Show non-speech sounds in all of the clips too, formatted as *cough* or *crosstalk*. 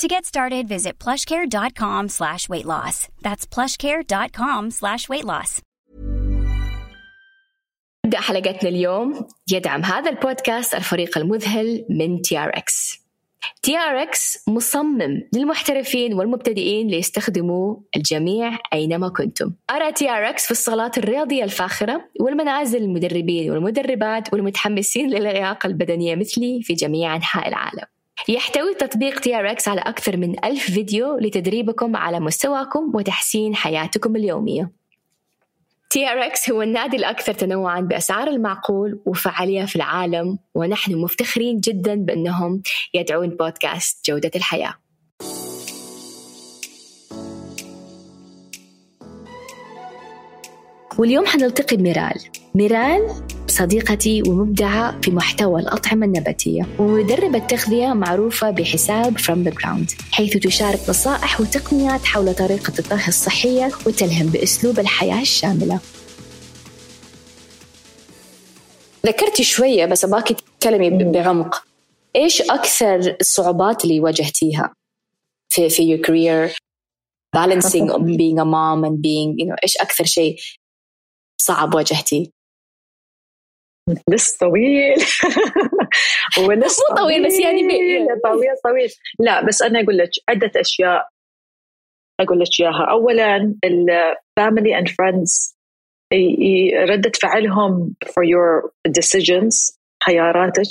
To get started, visit plushcare.com slash weight loss. That's plushcare.com slash weight loss. نبدأ حلقتنا اليوم يدعم هذا البودكاست الفريق المذهل من تي ار إكس تي ار إكس مصمم للمحترفين والمبتدئين ليستخدمه الجميع أينما كنتم. أرى TRX في الصالات الرياضية الفاخرة والمنازل المدربين والمدربات والمتحمسين للياقه البدنية مثلي في جميع أنحاء العالم. يحتوي تطبيق TRX على أكثر من ألف فيديو لتدريبكم على مستواكم وتحسين حياتكم اليومية. TRX هو النادي الأكثر تنوعا بأسعار المعقول وفعالية في العالم ونحن مفتخرين جدا بأنهم يدعمون بودكاست جودة الحياة. واليوم حنلتقي بميرال. ميرال صديقتي ومبدعة في محتوى الأطعمة النباتية ومدربة تغذية معروفة بحساب From the Ground حيث تشارك نصائح وتقنيات حول طريقة الطهي الصحية وتلهم بأسلوب الحياة الشاملة. ذكرتي شوية بس أبغاكي تتكلمي بعمق. إيش أكثر الصعوبات اللي واجهتيها في في your career balancing *laughs* being a mom and being you know إيش أكثر شيء صعب واجهتيه لسه طويل. *laughs* ولسه مو طويل بس يعني طويل طويل لا بس أنا أقول لك عدة أشياء. أقول لك إياها. اولا ال family and friends ردة فعلهم for your decisions خياراتك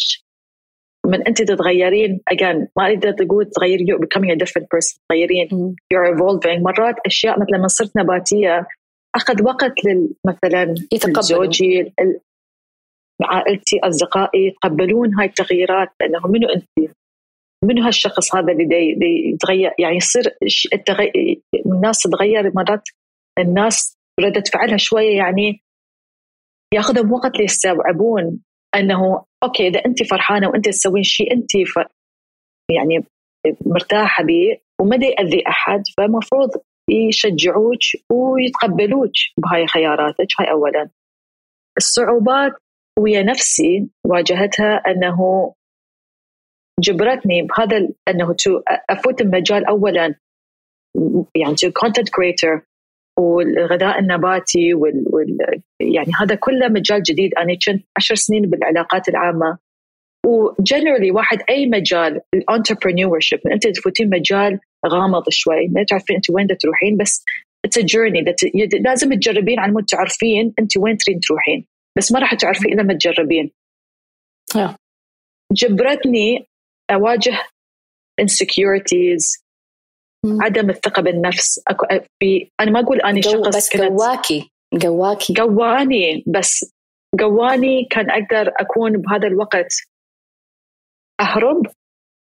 من أنت تتغيرين again ما أقدر تقول تغيري you're becoming a different person تغيرين. you're evolving. مرات أشياء مثل لما صرت نباتية أخذ وقت مثلا زوجي عائلتي أصدقائي يتقبلون هاي التغييرات لأنه منو أنت؟ منو هالشخص هذا اللي يتغير يعني يصير التغي... الناس تتغير مرات الناس ردة فعلها شوية يعني ياخذهم وقت ليستوعبون أنه okay إذا أنت فرحانة وأنت تسوين شيء أنت ف... يعني مرتاحة به وما يأذي أحد فمفروض يشجعوك ويتقبلوك بهاي خياراتك. هاي اولا. الصعوبات ويا نفسي واجهتها أنه جبرتني بهذا أنه أفوت المجال اولا. يعني content creator والغذاء النباتي وال, وال يعني هذا كله مجال جديد. أنا كنت عشر سنين بالعلاقات العامة. و generally واحد أي مجال ال entrepreneurship أنت تفوتين مجال غامض شوي. ما تعرفين انت وين تروحين بس it's journey لازم تجربين على مود تعرفين انت وين تريد تروحين. بس ما راح تعرفين إلا ما تجربين. جبرتني أواجه insecurities عدم الثقة بالنفس. أكو في أنا ما أقول أني شخص بس قواكي قواكي قواني بس قواني كان أقدر أكون بهذا الوقت أهرب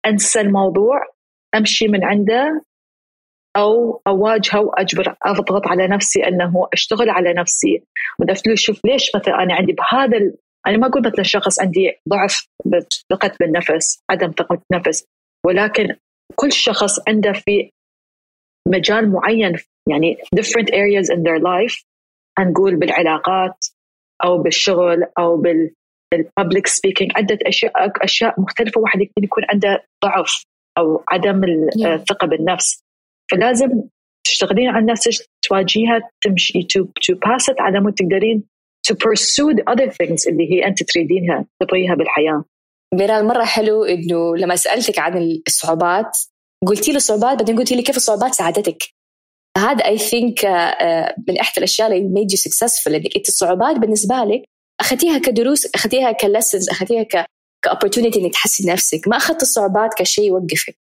أنسى الموضوع. أمشي من عنده أو أواجهه وأجبر أضغط على نفسي أنه أشتغل على نفسي. ودفت شوف ليش مثلا أنا عندي بهذا ال... أنا ما أقول مثلا شخص عندي ضعف ثقة بالنفس عدم ثقة بالنفس. ولكن كل شخص عنده في مجال معين يعني different areas in their life. هنقول بالعلاقات أو بالشغل أو بال الببليك سبيكينج عدة اشياء أشياء مختلفة. واحد يكون عنده ضعف. أو عدم الثقه بالنفس. فلازم تشتغلين على نفسك تواجهيها تمشي to to pass على مود تقدرين pursue the other things اللي هي أنت تريدينها تبغيها بالحياة. ميرال مرة حلو إنه لما سألتك عن الصعوبات قلتي لي الصعوبات بعدين قلتي لي كيف الصعوبات ساعدتك. هذا I think من احدى الأشياء اللي made you successful إنك أنت الصعوبات بالنسبة لك أخذتيها كدروس أخذتيها ك lessons أخذتيها ك ك opportunity إنك تحسن نفسك. ما أخذت الصعوبات كشيء يوقفك.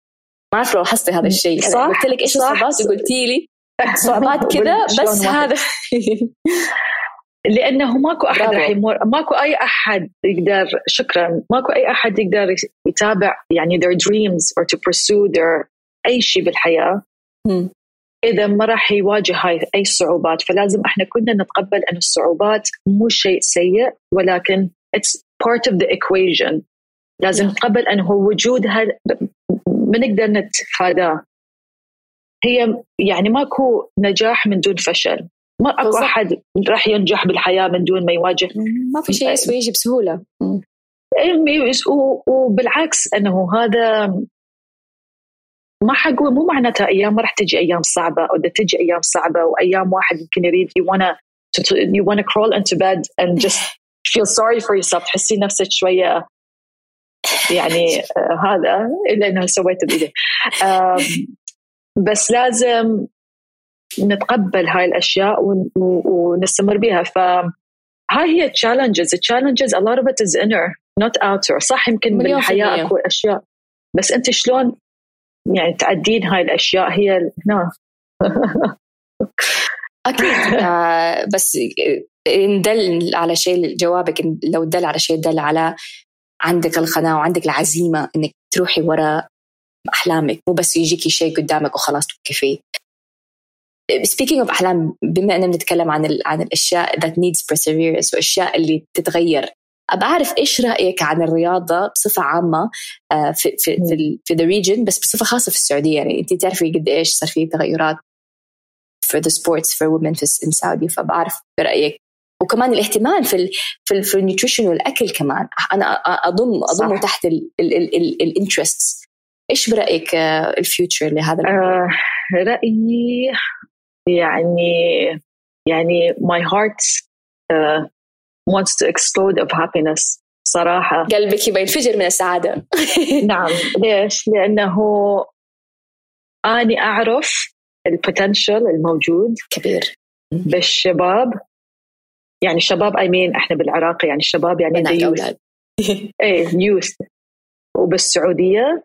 ما أعرف لو لاحظتي هذا الشيء. صح؟ قلت لك إيش الصعوبات؟ وقلتي لي. *laughs* صعوبات كذا بس هذا *laughs* لأنه ماكو أحد راح يمر ماكو أي أحد يقدر شكرا. ماكو أي أحد يقدر يتابع يعني their dreams or to pursue their أي شيء بالحياة. إذا ما راح يواجه هاي أي صعوبات فلازم إحنا كلنا نتقبل إن الصعوبات مو شيء سيء ولكن it's part of the equation. لازم نتقبل انه وجودها ما نقدر نتفاداه هي يعني ماكو نجاح من دون فشل. ما أكو أحد راح ينجح بالحياة من دون ما يواجه. ما في شيء يسوي يجي بسهوله إيه، وبالعكس أنه هذا ما حقول مو معناتها أيام ما راح تجي أيام صعبة أو تجي أيام صعبة وأيام واحد يمكن يريد wanna you wanna crawl into bed and just *laughs* feel sorry for yourself تحسين نفسك شوية يعني آه هذا إلا إنه سويته بايدي بس لازم نتقبل هاي الأشياء ونستمر بها ف هاي هي challenges. The challenges a lot of it is inner not outer. صح يمكن بالحياة أكو أشياء. بس أنت شلون يعني تعدين هاي الأشياء؟ هي هنا *laughs* أكيد. *laughs* آه بس ندل على شيء جوابك لو دل على شيء دل على عندك القناعه وعندك العزيمة إنك تروحي وراء أحلامك مو بس يجيكي شيء قدامك وخلاص توقفيه speaking of أحلام بما إننا بنتكلم عن عن الأشياء that needs perseverance والاشياء اللي تتغير أبى أعرف إيش رأيك عن الرياضة بصفة عامة آه، في في في, في the region بس بصفة خاصة في السعودية؟ يعني انت تعرفي قد إيش صار في تغيرات for the sports for women في in Saudi فبعرف برأيك. وكمان الاهتمام في ال في ال في nutrition والأكل كمان. أنا اضم اضمه تحت interests إيش برأيك آه، future لهذا آه رأيي يعني يعني my heart uh, wants to explode of happiness صراحة. قلبك يبغى ينفجر من السعادة. نعم. *laughs* ليش؟ لأنه أنا أعرف البوتنشل الموجود كبير. بالشباب. يعني الشباب اي مين إحنا بالعراق يعني الشباب يعني بنات أولاد. *laughs* إيه يوث وبالسعودية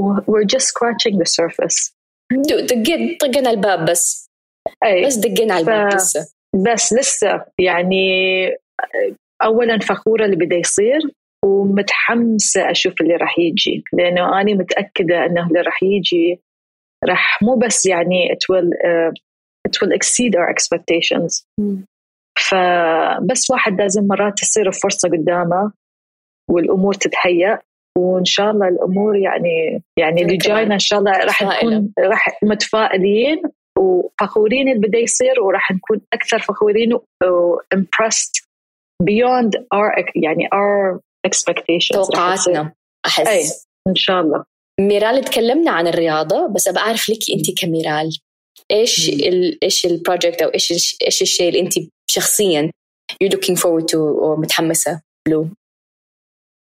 we're just scratching the surface. دقينا طقنا الباب بس. أي. بس دقينا على الباب لسه. بس لسه يعني اولا فخورة اللي بده يصير ومتحمسة أشوف اللي راح يجي. لأنه أنا متأكدة إنه اللي راح يجي راح مو بس يعني it will uh, it will exceed our expectations. فبس واحد لازم مرات تصير فرصة قدامه والأمور تتهيأ وإن شاء الله الأمور يعني يعني اللي جاينا إن شاء الله راح نكون راح متفائلين وفخورين اللي بده يصير وراح نكون أكثر فخورين وامبرست beyond our يعني our expectations توقعاتنا أحس. أي إن شاء الله. ميرال تكلمنا عن الرياضة بس أبى أعرف لك أنت كميرال إيش ال إيش ال project أو إيش إيش الشيء اللي أنت شخصيا you're looking forward to ومتحمسه له؟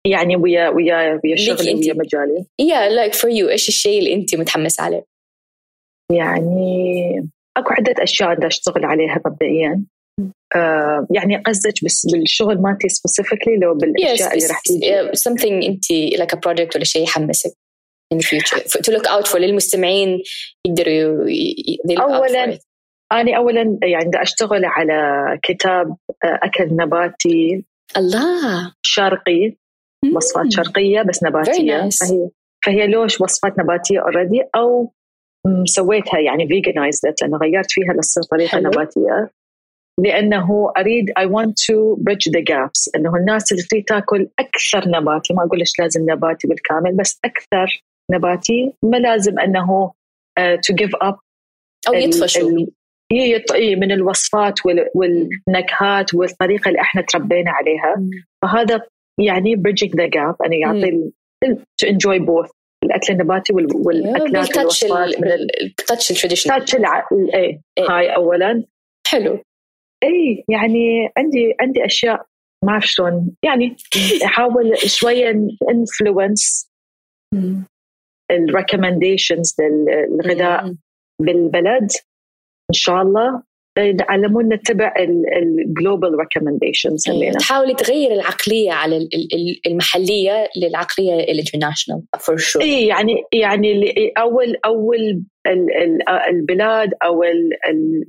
يعني ويا ويا ويا شغلي ويا مجالي. Yeah like for you إيش الشيء اللي أنت متحمسة عليه؟ يعني أكو عدة أشياء بدي أشتغل عليها مبدئيا. آه يعني قصدك بس بالشغل مالتي specifically لو بالأشياء yes, اللي راح تيجي؟ something أنت like a project ولا شيء يحمسك. In the future to look out for للمستمعين يقدروا اولا أنا أولا يعني بدي أشتغل على كتاب آه، أكل نباتي. الله. شرقي وصفات شرقية بس نباتية. Nice. فهي فهي لوش وصفات نباتية already أو سويتها يعني veganized لأنه غيرت فيها لتصير طريقة. نباتية. لأنه أريد I want to bridge the gaps. أنه الناس اللي تريد تاكل أكثر نباتي ما أقول لك لازم نباتي بالكامل بس أكثر نباتي ما لازم uh, to give up أو يطفشوا. إيه، من الوصفات والنكهات والطريقة اللي إحنا تربينا عليها. فهذا يعني bridging the gap أنا يعطي to enjoy both الأكل النباتي والاكلات والوصفات ال touch ال traditional ال touch اي هاي اولا. حلو. اي يعني عندي عندي أشياء ما أعرف شلون. يعني *laughs* أحاول شوية influence ال recommendations للغذاء بالبلد إن شاء الله. يعلمونا نتبع ال global recommendations تحاولي تغير العقلية على المحلية للعقلية ال international for sure اي يعني يعني اول أول البلاد أو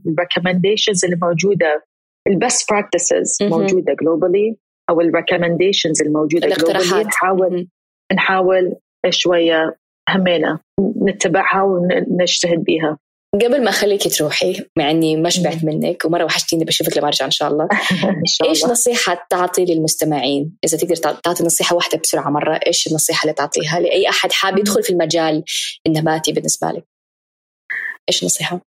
ال recommendations اللي موجودة ال best practices موجودة globally أو ال recommendations الموجودة globally نحاول نحاول شوية همينا نتبعها ونجتهد بها قبل ما أخليك تروحي مع إني ما شبعت منك ومرة وحشتيني بشوفك لما ارجع إن شاء الله. *laughs* إن شاء الله. إيش نصيحة تعطي للمستمعين؟ إذا تقدر تعطي نصيحة واحدة بسرعة مرة إيش النصيحة اللي تعطيها لأي أحد حاب يدخل في المجال النباتي بالنسبة لك؟ إيش النصيحة؟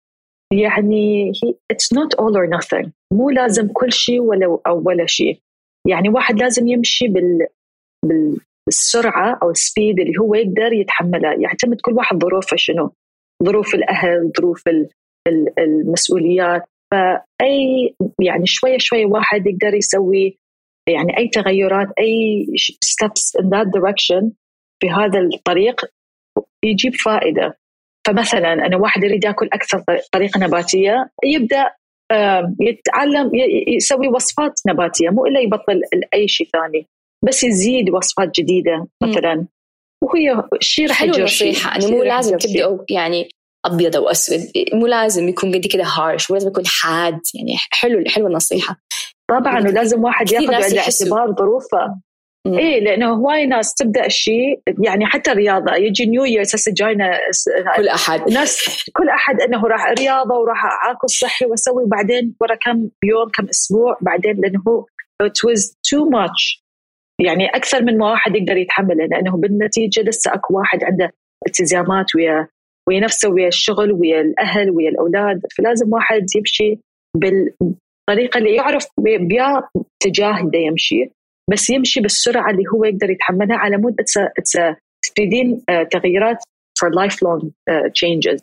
يعني it's not all or nothing. مو لازم كل شيء ولا أو ولا شيء. يعني واحد لازم يمشي بال بالسرعه أو ال speed اللي هو يقدر يتحملها. يعتمد كل واحد ظروفه شنو؟ ظروف الأهل ظروف المسؤوليات. فأي يعني شوية شوية واحد يقدر يسوي يعني أي تغيرات أي steps in that direction في هذا الطريق يجيب فائدة. فمثلا أنا واحد يريد يأكل أكثر طريقة نباتية يبدأ يتعلم يسوي وصفات نباتية مو إلا يبطل أي شيء ثاني. بس يزيد وصفات جديدة مثلا. وهي شيء رح حلو نصيحة أنا مو لازم تبدأوا يعني أبيض أو أسود مو لازم يكون قد كده harsh مو لازم يكون حاد يعني حلو حلوة النصيحة. طبعا ولازم واحد ياخذ بعين الاعتبار ظروفه. إيه لأنه هواي ناس تبدأ الشيء يعني حتى الرياضه يجي New Year هسه جاينا كل أحد. ناس كل أحد إنه راح رياضة وراح آكل صحي وأسوي بعدين ورا كم يوم كم أسبوع بعدين لأنه هو it was too much. يعني أكثر من ما واحد يقدر يتحمله لأنه بالنتيجة لسه أكو واحد عنده التزامات ويا ويا نفسه ويا الشغل ويا الأهل ويا الأولاد فلازم واحد يمشي بالطريقة اللي يعرف بيا اتجاه بده يمشي بس يمشي بالسرعة اللي هو يقدر يتحملها على مود تفيدين آه، تغييرات for lifelong uh, changes.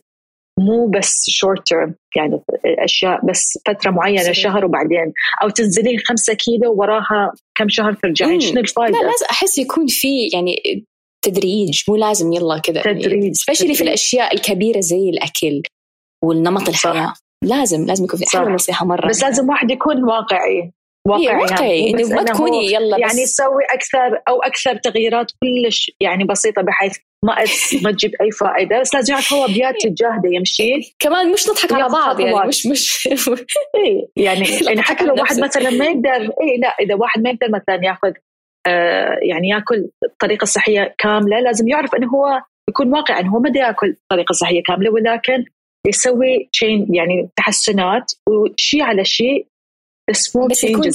مو بس short term يعني أشياء بس فترة معينة صحيح. شهر وبعدين. أو تنزلين خمسة كيلو وراها كم شهر ترجعين شنو الفائده؟ لا لازم أحس يكون في يعني تدريج مو لازم يلا كذا. تدريج specially في الأشياء الكبيرة زي الأكل والنمط الحياة. صح. لازم لازم يكون في نصيحة مرة. بس لازم واحد يكون واقعي. واقعي, واقعي. يعني إنه ما تكوني يلا بس. يعني تسوي أكثر أو أكثر تغييرات كلش يعني بسيطة بحيث ما *laughs* ما تجيب أي فائدة. بس لازم يعرف هو باتجاه ده يمشي؟ كمان مش نضحك على بعض يعني مش مش *laughs* اي يعني *laughs* يعني حتى لو واحد مثلا ما يقدر اي لا إذا واحد ما يقدر مثلا يأخذ آه يعني يأكل الطريقة الصحية كاملة لازم يعرف إنه هو يكون واقعي إنه هو ما يأكل الطريقة الصحية كاملة ولكن يسوي تشين يعني تحسنات وشيء على شيء small بس يكون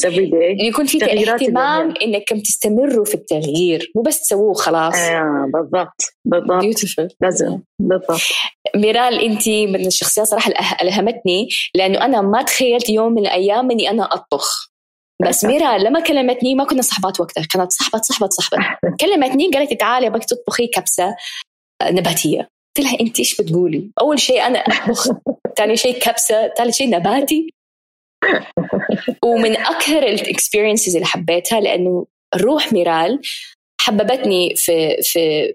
يكون في اهتمام انكم تستمروا في التغيير مو بس تسووه خلاص. آه بالضبط بالضبط. Beautiful. لازم بالضبط. ميرال أنت من الشخصيات صراحة الهمتني لأنه أنا ما تخيلت يوم من الأيام إني أنا أطبخ. بس *laughs* ميرال لما كلمتني ما كنا صحبات وقتها كانت صحبة صحبة صحبة. *laughs* كلمتني قالت تعالي أبغى تطبخي كبسة نباتية. قلت لها أنت إيش بتقولي؟ أول شيء أنا أطبخ *laughs* ثاني شيء كبسة ثالث شيء نباتي. *laughs* ومن أكثر ال experiences اللي حبيتها لأنه روح ميرال حببتني في في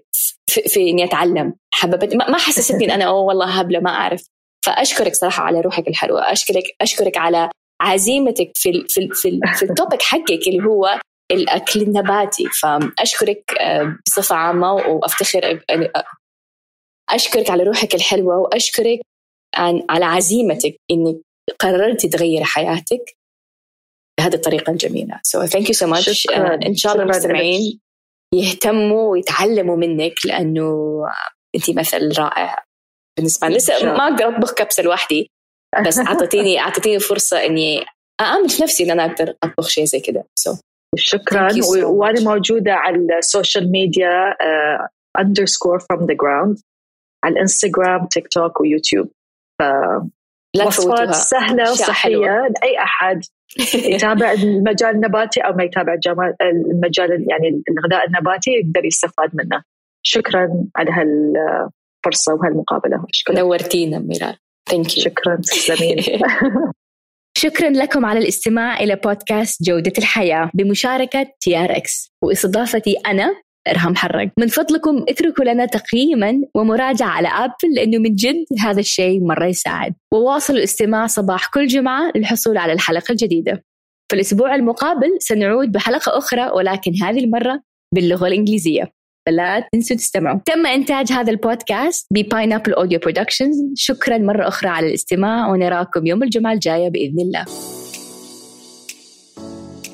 في, في إني أتعلم. حببت ما حسستني إن أنا أوه والله هبلة ما أعرف. فأشكرك صراحة على روحك الحلوة. أشكرك أشكرك على عزيمتك في ال في ال في, ال في التوبك حقك اللي هو الاكل النباتي فأشكرك آه، بصفة عامة وأفتخر أشكرك على روحك الحلوة وأشكرك عن على عزيمتك إنك قررتي تغيري حياتك بهذه الطريقة الجميلة. so thank you so much إن شاء الله المستمعين يهتموا ويتعلموا منك لأنه أنت مثل رائع. بالنسبة لي لسه ما أقدر أطبخ كبسة لوحدي بس اعطيتيني *laughs* أعطيتيني فرصة إني أأمن في نفسي إن أنا أقدر أطبخ شيء زي كذا so so. شكرا. so وأنا موجودة على ال social media underscore from the ground على الانستغرام تيك توك ويوتيوب وصفات سهلة وصحية. لاي أحد *laughs* يتابع المجال النباتي أو ما يتابع المجال يعني الغذاء النباتي يقدر يستفاد منه. شكرا على هالفرصة وهالمقابلة. شكرا نورتينا ميرال. thank you شكرا. تسلمين. *laughs* شكرا لكم على الاستماع إلى بودكاست جودة الحياة بمشاركة TRX وإستضافتي أنا إرهام حرق. من فضلكم اتركوا لنا تقييما ومراجعة على Apple لأنه من جد هذا الشيء مرة يساعد. وواصلوا الاستماع صباح كل جمعة للحصول على الحلقة الجديدة. في الأسبوع المقابل سنعود بحلقة أخرى ولكن هذه المرة باللغة الإنجليزية. فلا تنسوا تستمعوا. تم إنتاج هذا البودكاست ب Pineapple Audio Productions شكرا مرة أخرى على الاستماع ونراكم يوم الجمعة الجاية بإذن الله.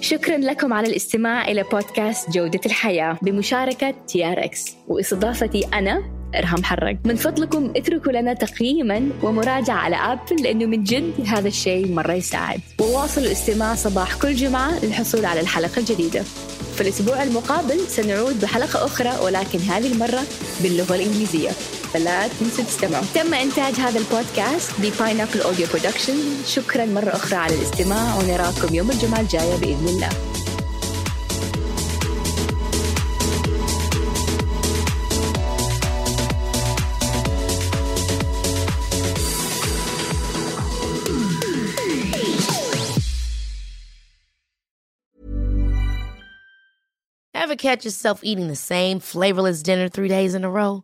شكرا لكم على الاستماع إلى بودكاست جودة الحياة بمشاركة TRX وإستضافتي أنا إرهام حرق. من فضلكم اتركوا لنا تقييما ومراجعة على Apple لأنه من جد هذا الشيء مرة يساعد. وواصلوا الاستماع صباح كل جمعة للحصول على الحلقة الجديدة. في الأسبوع المقابل سنعود بحلقة أخرى ولكن هذه المرة باللغة الإنجليزية. فلا تنسوا تستمعوا تم إنتاج هذا البودكاست ب Pineapple Audio Production شكرا مرة أخرى على الاستماع. ونراكم يوم الجمعة الجاية بإذن الله. Ever catch yourself eating the same flavorless dinner three days in a row?